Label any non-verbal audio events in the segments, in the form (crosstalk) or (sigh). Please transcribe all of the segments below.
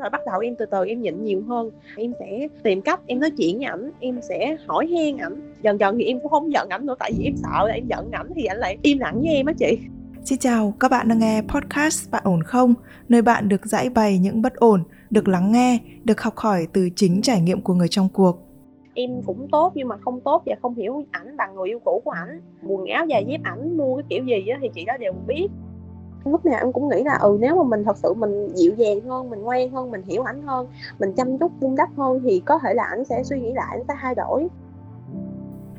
rồi bắt đầu em từ từ em nhịn nhiều hơn em sẽ tìm cách em nói chuyện với ảnh em sẽ hỏi han ảnh dần dần thì em cũng không giận ảnh nữa tại vì em sợ là em giận ảnh thì ảnh lại im lặng với em á chị Xin chào, các bạn đang nghe podcast Bạn ổn không? Nơi bạn được giải bày những bất ổn, được lắng nghe, được học hỏi từ chính trải nghiệm của người trong cuộc. Em cũng tốt nhưng mà không tốt và không hiểu ảnh bằng người yêu cũ của ảnh. Quần áo dài dép ảnh mua cái kiểu gì á thì chị đó đều biết. Lúc nào em cũng nghĩ là ừ nếu mà mình thật sự mình dịu dàng hơn, mình ngoan hơn, mình hiểu ảnh hơn, mình chăm chút vun đắp hơn thì có thể là ảnh sẽ suy nghĩ lại, ảnh sẽ thay đổi.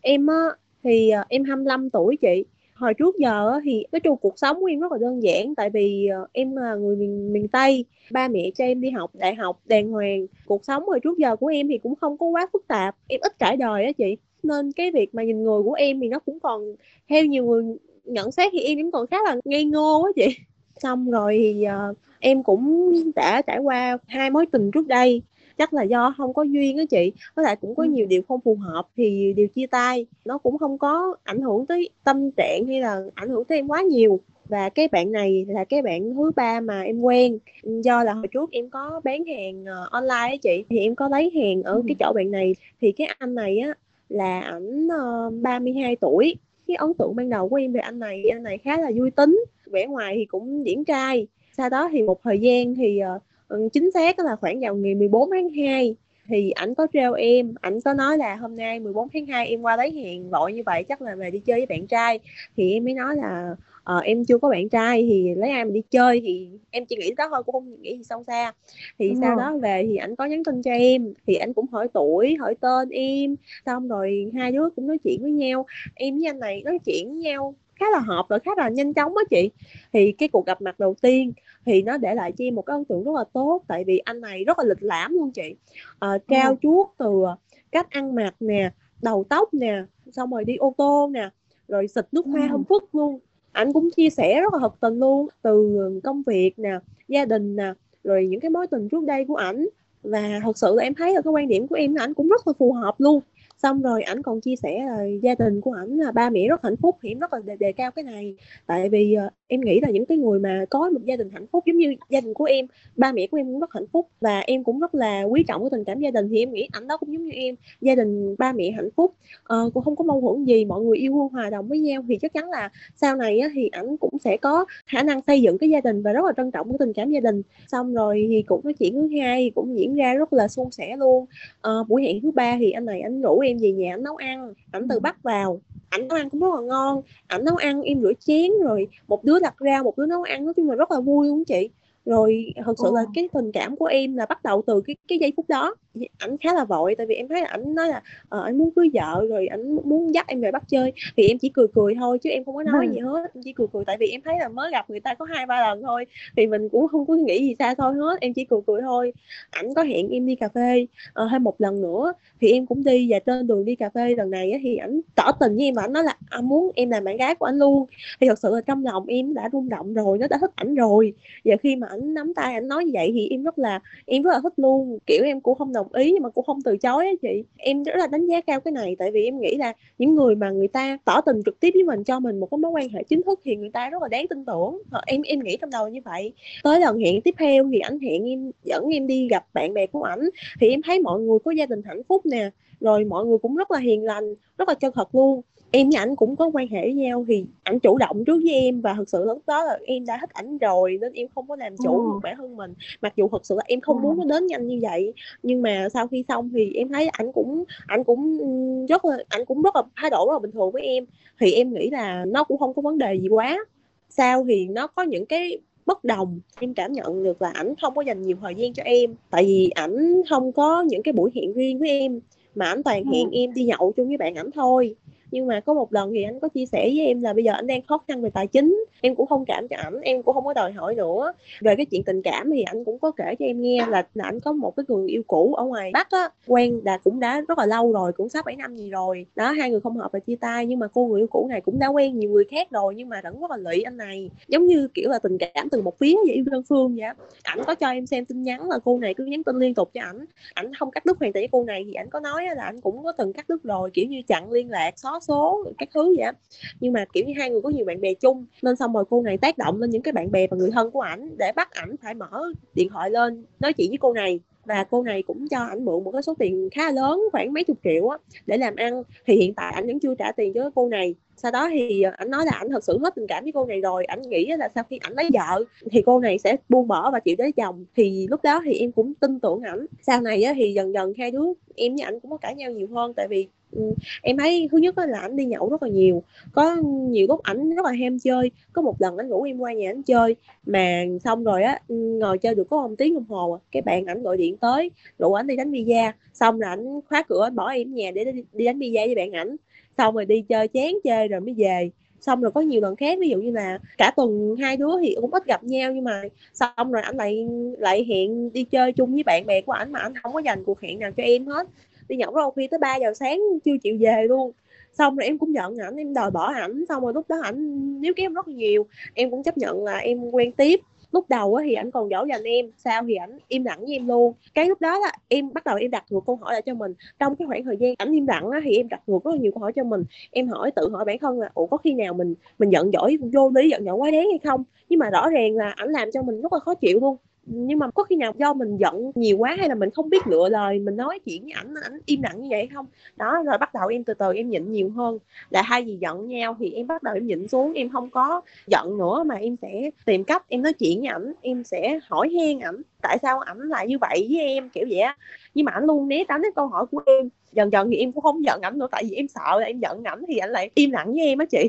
em á thì ờ, em 25 tuổi chị. Hồi trước giờ thì nói chung cuộc sống của em rất là đơn giản tại vì ờ, em là người miền miền tây. Ba mẹ cho em đi học đại học đàng hoàng. Cuộc sống hồi trước giờ của em thì cũng không có quá phức tạp em ít trải đời á chị. Nên cái việc mà nhìn người của em thì nó cũng còn theo nhiều người nhận xét thì em cũng còn khá là ngây ngô á chị. Xong rồi thì uh, em cũng đã trải qua hai mối tình trước đây chắc là do không có duyên á chị. Với lại cũng có nhiều điều không phù hợp thì điều chia tay. Nó cũng không có ảnh hưởng tới tâm trạng hay là ảnh hưởng tới em quá nhiều. Và cái bạn này là cái bạn thứ ba mà em quen. Do là hồi trước em có bán hàng uh, online á chị. Thì em có lấy hàng ở ừ. cái chỗ bạn này. Thì cái anh này á là ảnh uh, 32 tuổi. Cái ấn tượng ban đầu của em về anh này anh này khá là vui tính. Vẻ ngoài thì cũng điển trai. Sau đó thì một thời gian thì uh, Ừ, chính xác là khoảng vào ngày 14 tháng 2 thì ảnh có treo em ảnh có nói là hôm nay 14 tháng 2 em qua lấy hàng vội như vậy chắc là về đi chơi với bạn trai. Thì em mới nói là uh, em chưa có bạn trai thì lấy ai mà đi chơi thì em chỉ nghĩ đó thôi cũng không nghĩ gì sâu xa. Thì Đúng sau rồi. đó về thì ảnh có nhắn tin cho em thì ảnh cũng hỏi tuổi hỏi tên em. Xong rồi hai đứa cũng nói chuyện với nhau. Em với anh này nói chuyện với nhau khá là hợp và khá là nhanh chóng á chị. Thì cái cuộc gặp mặt đầu tiên thì nó để lại cho em một cái ấn tượng rất là tốt tại vì anh này rất là lịch lãm luôn chị. À, trao ừ. chuốt từ cách ăn mặc nè đầu tóc nè xong rồi đi ô tô nè rồi xịt nước hoa ừ. hâm phức luôn. Anh cũng chia sẻ rất là thật tình luôn từ công việc nè gia đình nè rồi những cái mối tình trước đây của ảnh. Và thật sự là em thấy là cái quan điểm của em ảnh cũng rất là phù hợp luôn xong rồi ảnh còn chia sẻ là gia đình của ảnh là ba mẹ rất hạnh phúc thì em rất là đề, đề cao cái này. Tại vì uh, em nghĩ là những cái người mà có một gia đình hạnh phúc giống như gia đình của em ba mẹ của em cũng rất hạnh phúc và em cũng rất là quý trọng cái tình cảm gia đình thì em nghĩ ảnh đó cũng giống như em gia đình ba mẹ hạnh phúc. Uh, cũng không có mâu thuẫn gì mọi người yêu thương hòa đồng với nhau thì chắc chắn là sau này á, thì ảnh cũng sẽ có khả năng xây dựng cái gia đình và rất là trân trọng cái tình cảm gia đình. Xong rồi thì cũng nói chuyện thứ hai cũng diễn ra rất là suôn sẻ luôn. Uh, buổi hẹn thứ ba thì anh này anh rủ em em về nhà ảnh nấu ăn ảnh từ bắt vào. Ảnh nấu ăn cũng rất là ngon. Ảnh nấu ăn em rửa chén rồi một đứa đặt rau một đứa nấu ăn nói chung là rất là vui luôn chị rồi thật sự là cái tình cảm của em là bắt đầu từ cái cái giây phút đó. Ảnh khá là vội tại vì em thấy là ảnh nói là uh, anh muốn cưới vợ rồi ảnh muốn dắt em về bắt chơi. Thì em chỉ cười cười thôi chứ em không có nói ừ. gì hết em chỉ cười cười tại vì em thấy là mới gặp người ta có hai ba lần thôi. Thì mình cũng không có nghĩ gì xa thôi hết em chỉ cười cười thôi. Ảnh có hẹn em đi cà phê uh, thêm một lần nữa thì em cũng đi và trên đường đi cà phê lần này thì ảnh tỏ tình với em và ảnh nói là anh muốn em làm bạn gái của anh luôn. Thì thật sự là trong lòng em đã rung động rồi nó đã thích ảnh rồi. Và khi mà ảnh nắm tay, ảnh nói như vậy thì em rất là, em rất là thích luôn. Kiểu em cũng không đồng ý nhưng mà cũng không từ chối á chị. Em rất là đánh giá cao cái này, tại vì em nghĩ là những người mà người ta tỏ tình trực tiếp với mình, cho mình một cái mối quan hệ chính thức thì người ta rất là đáng tin tưởng. Ờ, em em nghĩ trong đầu như vậy. Tới lần hẹn tiếp theo thì ảnh hẹn em, dẫn em đi gặp bạn bè của ảnh, thì em thấy mọi người có gia đình hạnh phúc nè. Rồi mọi người cũng rất là hiền lành, rất là chân thật luôn em với ảnh cũng có quan hệ với nhau thì ảnh chủ động trước với em và thực sự lúc đó là em đã thích ảnh rồi nên em không có làm chủ ừ. được bản thân mình mặc dù thật sự là em không ừ. muốn nó đến nhanh như vậy nhưng mà sau khi xong thì em thấy ảnh cũng ảnh cũng rất là ảnh cũng rất là thái độ rất là bình thường với em thì em nghĩ là nó cũng không có vấn đề gì quá sau thì nó có những cái bất đồng em cảm nhận được là ảnh không có dành nhiều thời gian cho em tại vì ảnh không có những cái buổi hẹn riêng với em mà ảnh toàn hẹn ừ. em đi nhậu chung với bạn ảnh thôi nhưng mà có một lần thì anh có chia sẻ với em là bây giờ anh đang khó khăn về tài chính. Em cũng không cảm cho ảnh em cũng không có đòi hỏi nữa. Về cái chuyện tình cảm thì anh cũng có kể cho em nghe là, là anh có một cái người yêu cũ ở ngoài bắc á. Quen là cũng đã rất là lâu rồi cũng sắp bảy năm gì rồi. Đó hai người không hợp và chia tay nhưng mà cô người yêu cũ này cũng đã quen nhiều người khác rồi nhưng mà vẫn rất là lụy anh này. Giống như kiểu là tình cảm từ một phía vậy yêu đơn phương vậy ảnh có cho em xem tin nhắn là cô này cứ nhắn tin liên tục cho ảnh. Ảnh không cắt đứt hoàn toàn với cô này thì ảnh có nói là ảnh cũng có từng cắt đứt rồi kiểu như chặn liên lạc xóa số các thứ vậy nhưng mà kiểu như hai người có nhiều bạn bè chung nên xong rồi cô này tác động lên những cái bạn bè và người thân của ảnh để bắt ảnh phải mở điện thoại lên nói chuyện với cô này. Và cô này cũng cho ảnh mượn một cái số tiền khá lớn khoảng mấy chục triệu á để làm ăn. Thì hiện tại ảnh vẫn chưa trả tiền cho cô này. Sau đó thì ờ, ảnh nói là ảnh thật sự hết tình cảm với cô này rồi. Ảnh nghĩ là sau khi ảnh lấy vợ thì cô này sẽ buông bỏ và chịu lấy chồng. Thì lúc đó thì em cũng tin tưởng ảnh. Sau này á, thì dần dần hai đứa em với ảnh cũng có cãi nhau nhiều hơn. Tại vì Ừ, em thấy thứ nhất là ảnh đi nhậu rất là nhiều có nhiều góc ảnh rất là ham chơi. Có một lần ảnh rủ em qua nhà ảnh chơi mà xong rồi á ừ, ngồi chơi được có một tiếng đồng hồ à, cái bạn ảnh gọi điện tới rủ ảnh đi đánh visa, xong là ảnh khóa cửa bỏ em nhà để đi đánh visa với bạn ảnh. Xong rồi đi chơi chán chơi rồi mới về. Xong rồi có nhiều lần khác ví dụ như là cả tuần hai đứa thì cũng ít gặp nhau nhưng mà xong rồi anh lại lại hẹn đi chơi chung với bạn bè của ảnh mà anh không có dành cuộc hẹn nào cho em hết đi nhậu rất khi tới 3 giờ sáng, chưa chịu về luôn. Xong rồi em cũng giận ảnh, em đòi bỏ ảnh. Xong rồi lúc đó ảnh nếu kéo rất nhiều. Em cũng chấp nhận là em quen tiếp. Lúc đầu thì ảnh còn dỗ dành em sao thì ảnh im lặng với em luôn. Cái lúc đó là em bắt đầu em đặt ngược câu hỏi lại cho mình. Trong cái khoảng thời gian ảnh im lặng thì em đặt ngược rất là nhiều câu hỏi cho mình. Em hỏi, tự hỏi bản thân là, ủa, có khi nào mình mình giận dỗi vô lý, giận dỗi quá đáng hay không? Nhưng mà rõ ràng là ảnh làm cho mình rất là khó chịu luôn nhưng mà có khi nào do mình giận nhiều quá hay là mình không biết lựa lời, mình nói chuyện với ảnh ảnh im lặng như vậy không? Đó, rồi bắt đầu em từ từ em nhịn nhiều hơn. Là hai gì giận nhau thì em bắt đầu em nhịn xuống, em không có giận nữa mà em sẽ tìm cách em nói chuyện với ảnh, em sẽ hỏi hen ảnh, tại sao ảnh lại như vậy với em? Kiểu vậy á. Nhưng mà ảnh luôn né tránh cái câu hỏi của em. Dần dần thì em cũng không giận ảnh nữa, tại vì em sợ là em giận ảnh thì ảnh lại im lặng với em á chị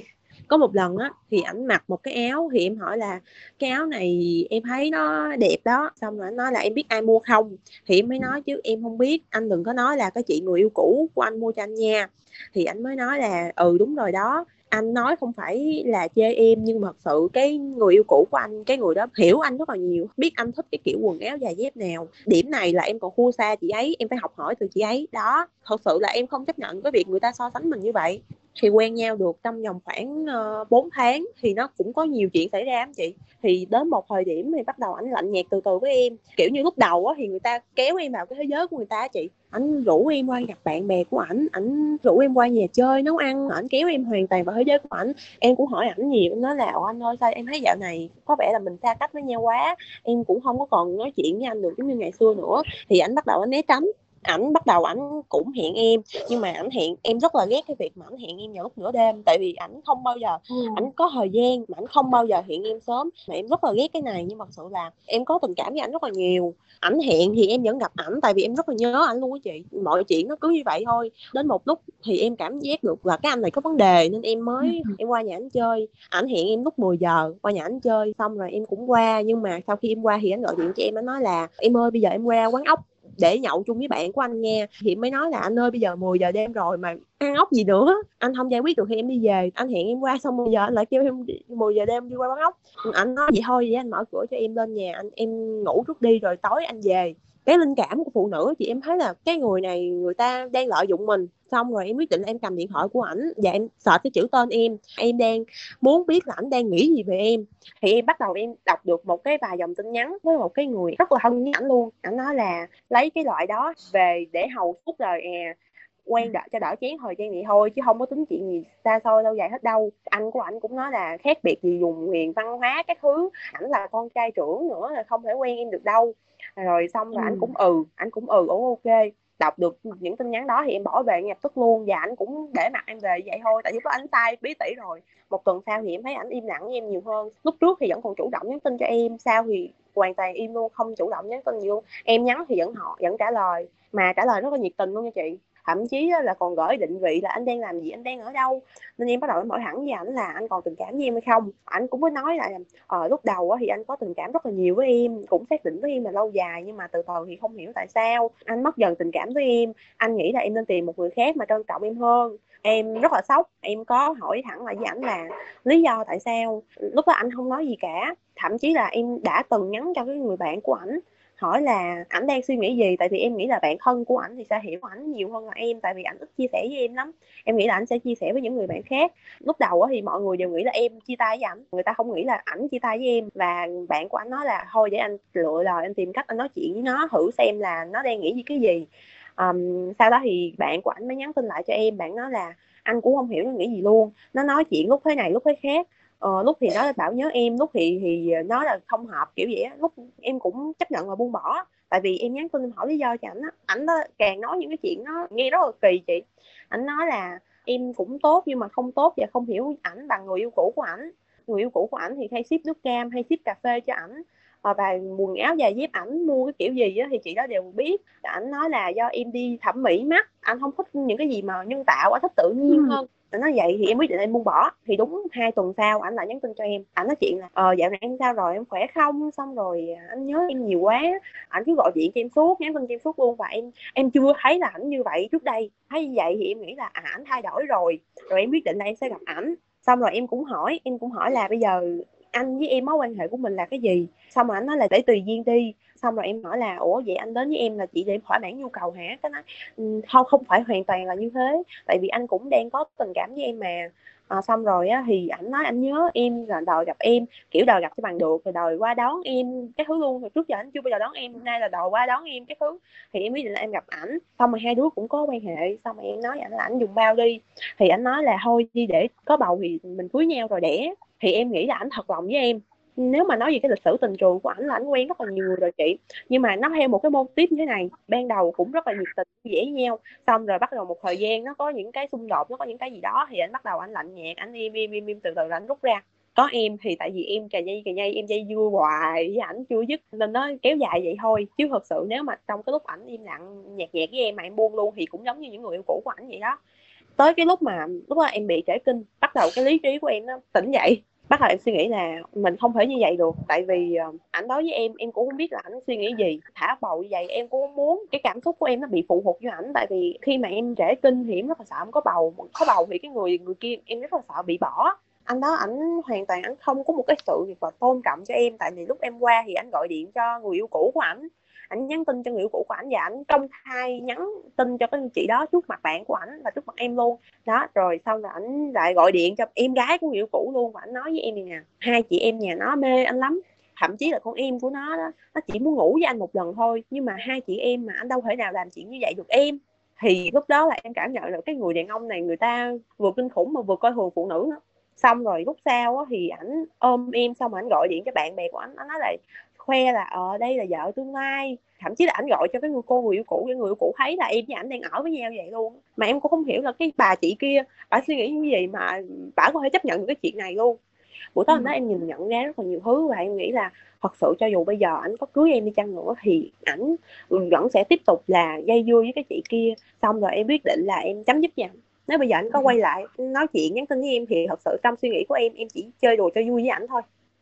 có một lần á, thì ảnh mặc một cái áo thì em hỏi là, cái áo này em thấy nó đẹp đó. Xong rồi anh nói là, em biết ai mua không? Thì em mới nói, chứ em không biết. Anh đừng có nói là cái chị người yêu cũ của anh mua cho anh nha. Thì anh mới nói là ừ đúng rồi đó. Anh nói không phải là chê em, nhưng mà thật sự cái người yêu cũ của anh, cái người đó hiểu anh rất là nhiều, biết anh thích cái kiểu quần áo dài dép nào. Điểm này là em còn thua xa chị ấy, em phải học hỏi từ chị ấy. Đó, thật sự là em không chấp nhận cái việc người ta so sánh mình như vậy thì quen nhau được trong vòng khoảng ờ, uh, 4 tháng thì nó cũng có nhiều chuyện xảy ra em chị. Thì đến một thời điểm thì bắt đầu ảnh lạnh nhạt từ từ với em. Kiểu như lúc đầu á thì người ta kéo em vào cái thế giới của người ta chị. Ảnh rủ em qua gặp bạn bè của ảnh ảnh rủ em qua nhà chơi nấu ăn ảnh kéo em hoàn toàn vào thế giới của ảnh. Em cũng hỏi ảnh nhiều nói là anh ơi sao em thấy dạo này có vẻ là mình xa cách với nhau quá em cũng không có còn nói chuyện với anh được giống như ngày xưa nữa. Thì ảnh bắt đầu anh né tránh ảnh bắt đầu ảnh cũng hẹn em nhưng mà ảnh hẹn em rất là ghét cái việc mà ảnh hẹn em vào lúc nửa đêm tại vì ảnh không bao giờ ừ. ảnh có thời gian mà ảnh không bao giờ hẹn em sớm. Mà em rất là ghét cái này nhưng mà thật sự là em có tình cảm với ảnh rất là nhiều. Ảnh hẹn thì em vẫn gặp ảnh tại vì em rất là nhớ ảnh luôn á chị. Mọi chuyện nó cứ như vậy thôi. Đến một lúc thì em cảm giác được là cái anh này có vấn đề nên em mới ừ. em qua nhà ảnh chơi. Ảnh hẹn em lúc 10 giờ qua nhà ảnh chơi xong rồi em cũng qua nhưng mà sau khi em qua thì ảnh gọi điện cho em nó nói là em ơi bây giờ em qua quán ốc để nhậu chung với bạn của anh nghe. Thì mới nói là, anh ơi, bây giờ 10 giờ đêm rồi mà ăn ốc gì nữa? Anh không giải quyết được thì em đi về. Anh hẹn em qua xong bây giờ anh lại kêu em 10 giờ đêm đi qua bán ốc. Anh nói vậy thôi, vậy anh mở cửa cho em lên nhà, anh, em ngủ trước đi rồi tối anh về cái linh cảm của phụ nữ chị em thấy là cái người này, người ta đang lợi dụng mình. Xong rồi em quyết định là em cầm điện thoại của ảnh, và em sợ cái chữ tên em. Em đang muốn biết là ảnh đang nghĩ gì về em. Thì em bắt đầu em đọc được một cái vài dòng tin nhắn với một cái người rất là thân với ảnh luôn. Ảnh nói là lấy cái loại đó về để hầu suốt đời à quen đợi cho đỡ chén thời gian vậy thôi chứ không có tính chuyện gì xa xôi lâu dài hết đâu. Anh của ảnh cũng nói là khác biệt gì dùng quyền văn hóa các thứ ảnh là con trai trưởng nữa là không thể quen em được đâu. Rồi xong rồi ừ. anh cũng ừ. anh cũng ừ ổn ok. Đọc được những tin nhắn đó thì em bỏ về nhập tức luôn và anh cũng để mặt em về vậy thôi tại vì có anh sai bí tỉ rồi. Một tuần sau thì em thấy ảnh im lặng với em nhiều hơn. Lúc trước thì vẫn còn chủ động nhắn tin cho em sau thì hoàn toàn im luôn không chủ động nhắn tin gì luôn em nhắn thì vẫn họ vẫn trả lời mà trả lời rất là nhiệt tình luôn nha chị thậm chí là còn gửi định vị là anh đang làm gì anh đang ở đâu. Nên em bắt đầu em hỏi thẳng với ảnh là anh còn tình cảm với em hay không? Ảnh cũng mới nói là ờ, lúc đầu thì anh có tình cảm rất là nhiều với em cũng xác định với em là lâu dài nhưng mà từ từ thì không hiểu tại sao. Anh mất dần tình cảm với em anh nghĩ là em nên tìm một người khác mà trân trọng em hơn. Em rất là sốc em có hỏi thẳng lại với ảnh là lý do tại sao. Lúc đó anh không nói gì cả thậm chí là em đã từng nhắn cho cái người bạn của ảnh hỏi là ảnh đang suy nghĩ gì? Tại vì em nghĩ là bạn thân của ảnh thì sẽ hiểu ảnh nhiều hơn là em tại vì ảnh ít chia sẻ với em lắm. Em nghĩ là ảnh sẽ chia sẻ với những người bạn khác. Lúc đầu thì mọi người đều nghĩ là em chia tay với ảnh người ta không nghĩ là ảnh chia tay với em. Và bạn của ảnh nói là thôi để anh lựa lời anh tìm cách anh nói chuyện với nó thử xem là nó đang nghĩ gì cái gì. Um, sau đó thì bạn của ảnh mới nhắn tin lại cho em bạn nói là anh cũng không hiểu nó nghĩ gì luôn. Nó nói chuyện lúc thế này lúc thế khác ờ, lúc thì nó bảo nhớ em lúc thì thì nó là không hợp kiểu vậy á. Lúc em cũng chấp nhận và buông bỏ tại vì em nhắn tin hỏi lý do cho ảnh á. Ảnh đó càng nói những cái chuyện nó nghe rất là kỳ chị. Ảnh nói là em cũng tốt nhưng mà không tốt và không hiểu ảnh bằng người yêu cũ của ảnh. Người yêu cũ của ảnh thì hay ship nước cam hay ship cà phê cho ảnh. Và quần áo dài dép ảnh mua cái kiểu gì á thì chị đó đều biết. Ảnh nói là do em đi thẩm mỹ mắt. Anh không thích những cái gì mà nhân tạo anh thích tự nhiên ừ nó vậy thì em quyết định em buông bỏ. Thì đúng hai tuần sau ảnh lại nhắn tin cho em. Ảnh nói chuyện là ờ dạo này em sao rồi? Em khỏe không? Xong rồi anh nhớ em nhiều quá. Ảnh cứ gọi điện cho em suốt, nhắn tin cho em suốt luôn. Và em em chưa thấy là ảnh như vậy trước đây. Thấy như vậy thì em nghĩ là à ảnh thay đổi rồi. Rồi em quyết định là em sẽ gặp ảnh. Xong rồi em cũng hỏi, em cũng hỏi là bây giờ anh với em mối quan hệ của mình là cái gì? Xong rồi anh nói là để tùy duyên đi xong rồi em hỏi là ủa vậy anh đến với em là chỉ để thỏa mãn nhu cầu hả? Cái nói ừ, không không phải hoàn toàn là như thế tại vì anh cũng đang có tình cảm với em mà. À, xong rồi á thì ảnh nói anh nhớ em là đòi gặp em kiểu đòi gặp cho bằng được rồi đòi qua đón em cái thứ luôn. Rồi trước giờ anh chưa bao giờ đón em hôm nay là đòi qua đón em cái thứ. Thì em quyết định là em gặp ảnh. Xong rồi hai đứa cũng có quan hệ xong rồi em nói ảnh là ảnh dùng bao đi. Thì ảnh nói là thôi đi để có bầu thì mình cưới nhau rồi đẻ. Thì em nghĩ là ảnh thật lòng với em nếu mà nói về cái lịch sử tình trường của ảnh là ảnh quen rất là nhiều người rồi chị. Nhưng mà nó theo một cái mô tiếp như thế này ban đầu cũng rất là nhiệt tình dễ nhau xong rồi bắt đầu một thời gian nó có những cái xung đột nó có những cái gì đó thì anh bắt đầu anh lạnh nhạt anh im im im, im từ từ là anh rút ra. Có em thì tại vì em cà dây cà dây em dây vua hoài với ảnh chưa dứt nên nó kéo dài vậy thôi. Chứ thật sự nếu mà trong cái lúc ảnh im lặng nhạt nhạt với em mà em buông luôn thì cũng giống như những người yêu cũ của ảnh vậy đó. Tới cái lúc mà lúc đó em bị trễ kinh bắt đầu cái lý trí của em nó tỉnh dậy bắt đầu em suy nghĩ là mình không thể như vậy được, tại vì ờ, ảnh đối với em em cũng không biết là ảnh suy nghĩ gì. Thả bầu như vậy em cũng không muốn, cái cảm xúc của em nó bị phụ thuộc với ảnh, tại vì khi mà em trễ kinh thì em rất là sợ không có bầu. Có bầu thì cái người người kia em rất là sợ bị bỏ. Anh đó ảnh hoàn toàn ảnh không có một cái sự việc là tôn trọng cho em, tại vì lúc em qua thì anh gọi điện cho người yêu cũ của ảnh ảnh nhắn tin cho người yêu cũ của ảnh và ảnh công khai nhắn tin cho cái chị đó trước mặt bạn của ảnh và trước mặt em luôn. Đó rồi sau là ảnh lại gọi điện cho em gái của người yêu cũ luôn và ảnh nói với em này nè hai chị em nhà nó mê anh lắm thậm chí là con em của nó đó nó chỉ muốn ngủ với anh một lần thôi nhưng mà hai chị em mà anh đâu thể nào làm chuyện như vậy được em. Thì lúc đó là em cảm nhận được cái người đàn ông này người ta vừa kinh khủng mà vừa coi thường phụ nữ nữa. Xong rồi lúc sau á, thì ảnh ôm em xong rồi ảnh gọi điện cho bạn bè của ảnh nó nói là khoe là ở ờ, đây là vợ tương lai. Thậm chí là ảnh gọi cho cái người cô người yêu cũ cái người yêu cũ thấy là em với ảnh đang ở với nhau vậy luôn mà em cũng không hiểu là cái bà chị kia bà suy nghĩ như gì mà bà có thể chấp nhận được cái chuyện này luôn. Buổi tối ừ. đó em nhìn nhận ra rất là nhiều thứ và em nghĩ là thật sự cho dù bây giờ ảnh có cưới em đi chăng nữa thì ảnh vẫn sẽ tiếp tục là dây dưa với cái chị kia. Xong rồi em quyết định là em chấm dứt với ảnh. Nếu bây giờ anh có ừ. quay lại nói chuyện nhắn tin với em thì thật sự trong suy nghĩ của em em chỉ chơi đùa cho vui với ảnh thôi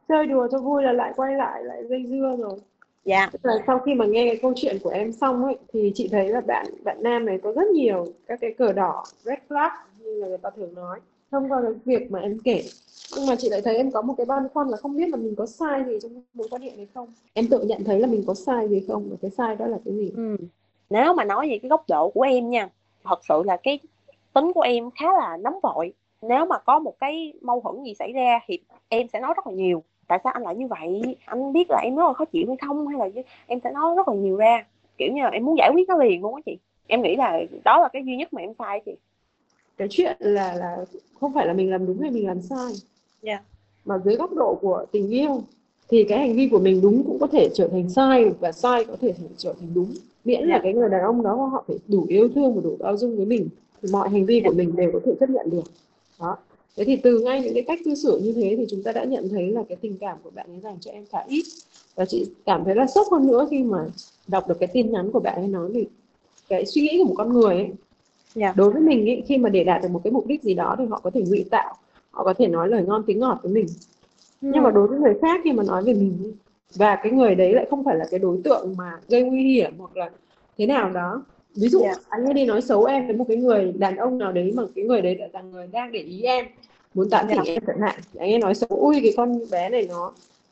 chơi đùa cho vui là lại quay lại lại dây dưa rồi. Dạ. Là sau khi mà nghe cái câu chuyện của em xong ấy thì chị thấy là bạn bạn nam này có rất nhiều các cái cờ đỏ red flag như là người ta thường nói thông qua cái việc mà em kể. Nhưng mà chị lại thấy em có một cái băn khoăn là không biết là mình có sai gì trong mối quan hệ này không? Em tự nhận thấy là mình có sai gì không? Và cái sai đó là cái gì? Ừ. nếu mà nói về cái góc độ của em nha thật sự là cái tính của em khá là nóng vội. Nếu mà có một cái mâu thuẫn gì xảy ra thì em sẽ nói rất là nhiều tại sao anh lại như vậy anh biết là em rất là khó chịu hay không hay là em sẽ nói rất là nhiều ra kiểu như là em muốn giải quyết nó liền luôn á chị em nghĩ là đó là cái duy nhất mà em sai chị cái chuyện là là không phải là mình làm đúng hay mình làm sai yeah. Dạ. mà dưới góc độ của tình yêu thì cái hành vi của mình đúng cũng có thể trở thành sai và sai có thể trở thành đúng miễn yeah. là dạ. cái người đàn ông đó họ phải đủ yêu thương và đủ bao dung với mình thì mọi hành vi yeah. của dạ. mình đều có thể chấp nhận được đó thế thì từ ngay những cái cách cư xử như thế thì chúng ta đã nhận thấy là cái tình cảm của bạn ấy dành cho em khá ít và chị cảm thấy là sốc hơn nữa khi mà đọc được cái tin nhắn của bạn ấy nói về cái suy nghĩ của một con người ấy yeah. Dạ. đối với mình ý, khi mà để đạt được một cái mục đích gì đó thì họ có thể ngụy tạo họ có thể nói lời ngon tiếng ngọt với mình ừ. nhưng mà đối với người khác khi mà nói về mình và cái người đấy lại không phải là cái đối tượng mà gây nguy hiểm hoặc là thế nào đó ví dụ yeah. anh ấy đi nói xấu em với một cái người đàn ông nào đấy mà cái người đấy là người đang để ý em muốn tán tỉnh yeah. em chẳng hạn anh ấy nói xấu ui cái con bé này nó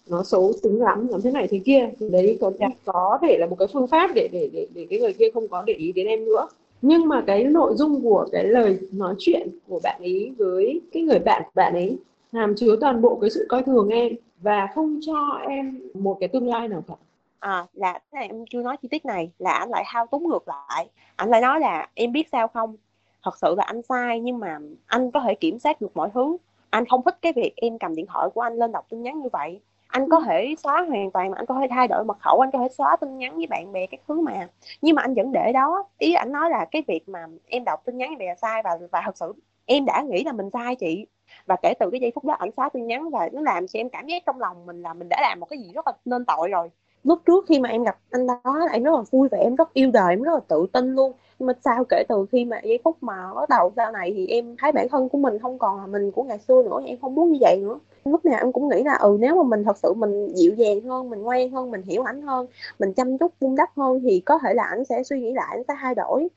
nó xấu tính lắm làm thế này thế kia thì đấy có yeah. có thể là một cái phương pháp để để để để cái người kia không có để ý đến em nữa nhưng mà cái nội dung của cái lời nói chuyện của bạn ấy với cái người bạn của bạn ấy hàm chứa toàn bộ cái sự coi thường em và không cho em một cái tương lai nào cả à là em chưa nói chi tiết này là anh lại thao túng ngược lại. Anh lại nói là em biết sao không? Thật sự là anh sai nhưng mà anh có thể kiểm soát được mọi thứ. Anh không thích cái việc em cầm điện thoại của anh lên đọc tin nhắn như vậy. Anh có thể xóa hoàn toàn mà anh có thể thay đổi mật khẩu anh có thể xóa tin nhắn với bạn bè các thứ mà. Nhưng mà anh vẫn để đó. Ý anh nói là cái việc mà em đọc tin nhắn vậy là sai và và thật sự em đã nghĩ là mình sai chị. Và kể từ cái giây phút đó ảnh xóa tin nhắn và nó làm cho em cảm giác trong lòng mình là mình đã làm một cái gì rất là nên tội rồi lúc trước khi mà em gặp anh đó em rất là vui và em rất yêu đời em rất là tự tin luôn nhưng mà sau kể từ khi mà giây phút mà bắt đầu sau này thì em thấy bản thân của mình không còn là mình của ngày xưa nữa em không muốn như vậy nữa lúc nào em cũng nghĩ là ừ nếu mà mình thật sự mình dịu dàng hơn mình ngoan hơn mình hiểu ảnh hơn mình chăm chút vun đắp hơn thì có thể là ảnh sẽ suy nghĩ lại ảnh sẽ thay đổi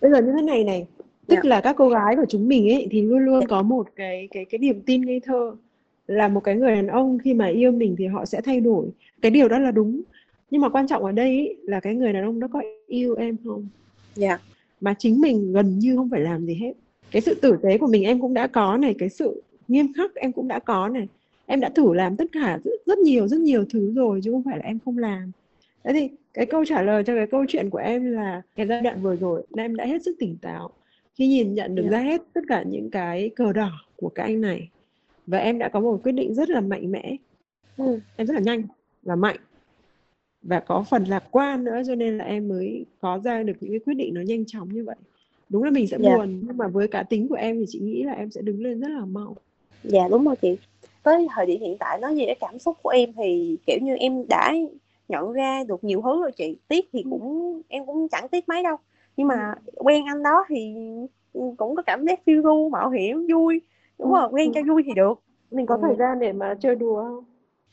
bây giờ như thế này này tức yeah. Dạ. là các cô gái của chúng mình ấy thì luôn luôn. Dạ. có một cái cái cái niềm tin ngây thơ là một cái người đàn ông khi mà yêu mình thì họ sẽ thay đổi cái điều đó là đúng nhưng mà quan trọng ở đây ý, là cái người đàn ông đó có yêu em không dạ yeah. mà chính mình gần như không phải làm gì hết cái sự tử tế của mình em cũng đã có này cái sự nghiêm khắc em cũng đã có này em đã thử làm tất cả rất, rất nhiều rất nhiều thứ rồi chứ không phải là em không làm thế thì cái câu trả lời cho cái câu chuyện của em là cái giai đoạn vừa rồi em đã hết sức tỉnh táo khi nhìn nhận được yeah. Dạ. ra hết tất cả những cái cờ đỏ của các anh này và em đã có một quyết định rất là mạnh mẽ ừ. em rất là nhanh và mạnh và có phần lạc quan nữa cho nên là em mới có ra được những cái quyết định nó nhanh chóng như vậy. Đúng là mình sẽ dạ. buồn nhưng mà với cá tính của em thì chị nghĩ là em sẽ đứng lên rất là mau. Dạ đúng rồi chị. Tới thời điểm hiện tại nói về cái cảm xúc của em thì kiểu như em đã nhận ra được nhiều thứ rồi chị. Tiếc thì ừ. cũng em cũng chẳng tiếc mấy đâu. Nhưng mà ừ. quen anh đó thì cũng có cảm giác phiêu du mạo hiểm vui. Đúng rồi quen cho vui thì được. Mình có ừ. thời gian để mà chơi đùa không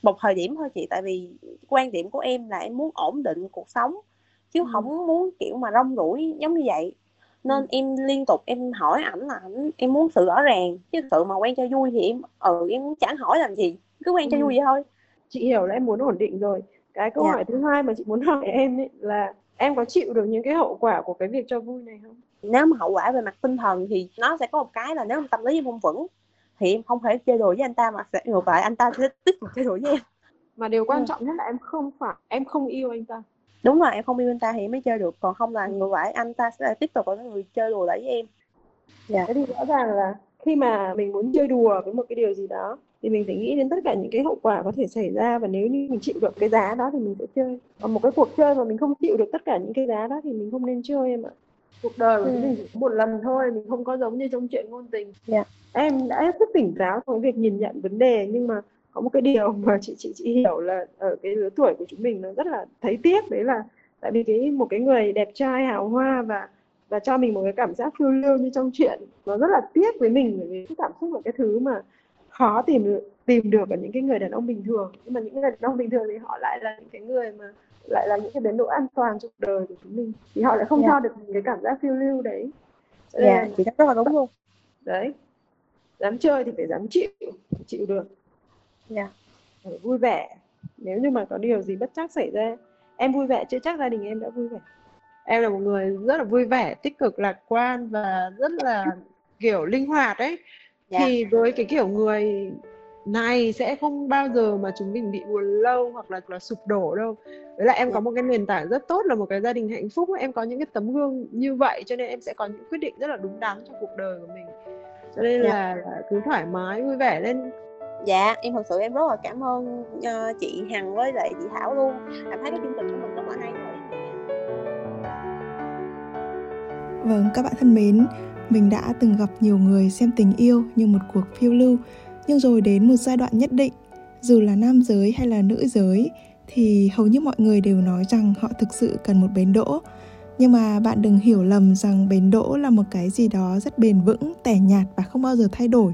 một thời điểm thôi chị tại vì quan điểm của em là em muốn ổn định cuộc sống chứ ừ. không muốn kiểu mà rong ruổi giống như vậy nên ừ. em liên tục em hỏi ảnh là ảnh em muốn sự rõ ràng chứ sự mà quen cho vui thì em ừ em chẳng hỏi làm gì cứ quen cho ừ. vui vậy thôi chị hiểu là em muốn ổn định rồi cái câu dạ. hỏi thứ hai mà chị muốn hỏi em ấy là em có chịu được những cái hậu quả của cái việc cho vui này không nếu mà hậu quả về mặt tinh thần thì nó sẽ có một cái là nếu mà tâm lý em không vững thì em không thể chơi đùa với anh ta mà sẽ ngược lại anh ta sẽ tiếp tục chơi đùa với em. Mà điều quan ừ. trọng nhất là em không phải em không yêu anh ta. Đúng rồi em không yêu anh ta thì em mới chơi được còn không là ngược lại anh ta sẽ tiếp tục là người chơi đùa lại với em. Dạ. thế thì rõ ràng là khi mà mình muốn chơi đùa với một cái điều gì đó thì mình phải nghĩ đến tất cả những cái hậu quả có thể xảy ra và nếu như mình chịu được cái giá đó thì mình sẽ chơi. Còn một cái cuộc chơi mà mình không chịu được tất cả những cái giá đó thì mình không nên chơi em ạ cuộc đời của ừ. mình chỉ có một lần thôi mình không có giống như trong chuyện ngôn tình yeah. Dạ. em đã rất tỉnh táo trong việc nhìn nhận vấn đề nhưng mà có một cái điều (laughs) mà chị chị chị hiểu là ở cái lứa tuổi của chúng mình nó rất là thấy tiếc đấy là tại vì cái một cái người đẹp trai hào hoa và và cho mình một cái cảm giác phiêu lưu như trong chuyện nó rất là tiếc với mình bởi vì cái cảm xúc là cái thứ mà khó tìm được tìm được ở những cái người đàn ông bình thường nhưng mà những người đàn ông bình thường thì họ lại là những cái người mà lại là những cái bến đỗ an toàn trong đời của chúng mình thì họ lại không yeah. Dạ. cho được cái cảm giác phiêu lưu đấy dạ yeah, chị rất là đúng luôn đấy dám chơi thì phải dám chịu chịu được dạ yeah. vui vẻ nếu như mà có điều gì bất chắc xảy ra em vui vẻ chưa chắc gia đình em đã vui vẻ em là một người rất là vui vẻ tích cực lạc quan và rất là kiểu linh hoạt ấy yeah. thì với cái kiểu người này sẽ không bao giờ mà chúng mình bị buồn lâu hoặc là là sụp đổ đâu. Với lại em có một cái nền tảng rất tốt là một cái gia đình hạnh phúc em có những cái tấm gương như vậy cho nên em sẽ có những quyết định rất là đúng đắn trong cuộc đời của mình. Cho nên là, là cứ thoải mái vui vẻ lên. Dạ em thật sự em rất là cảm ơn uh, chị hằng với lại chị thảo luôn. Em thấy cái chương trình của mình rất là hay rồi vâng các bạn thân mến mình đã từng gặp nhiều người xem tình yêu như một cuộc phiêu lưu nhưng rồi đến một giai đoạn nhất định dù là nam giới hay là nữ giới thì hầu như mọi người đều nói rằng họ thực sự cần một bến đỗ. Nhưng mà bạn đừng hiểu lầm rằng bến đỗ là một cái gì đó rất bền vững tẻ nhạt và không bao giờ thay đổi.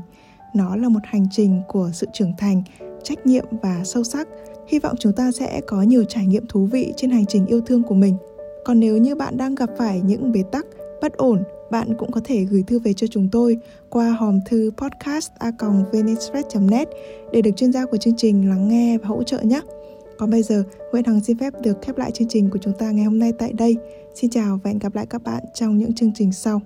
Nó là một hành trình của sự trưởng thành trách nhiệm và sâu sắc. Hy vọng chúng ta sẽ có nhiều trải nghiệm thú vị trên hành trình yêu thương của mình. Còn nếu như bạn đang gặp phải những bế tắc, bất ổn, bạn cũng có thể gửi thư về cho chúng tôi qua hòm thư podcast net để được chuyên gia của chương trình lắng nghe và hỗ trợ nhé. Còn bây giờ, Nguyễn Hằng xin phép được khép lại chương trình của chúng ta ngày hôm nay tại đây. Xin chào và hẹn gặp lại các bạn trong những chương trình sau.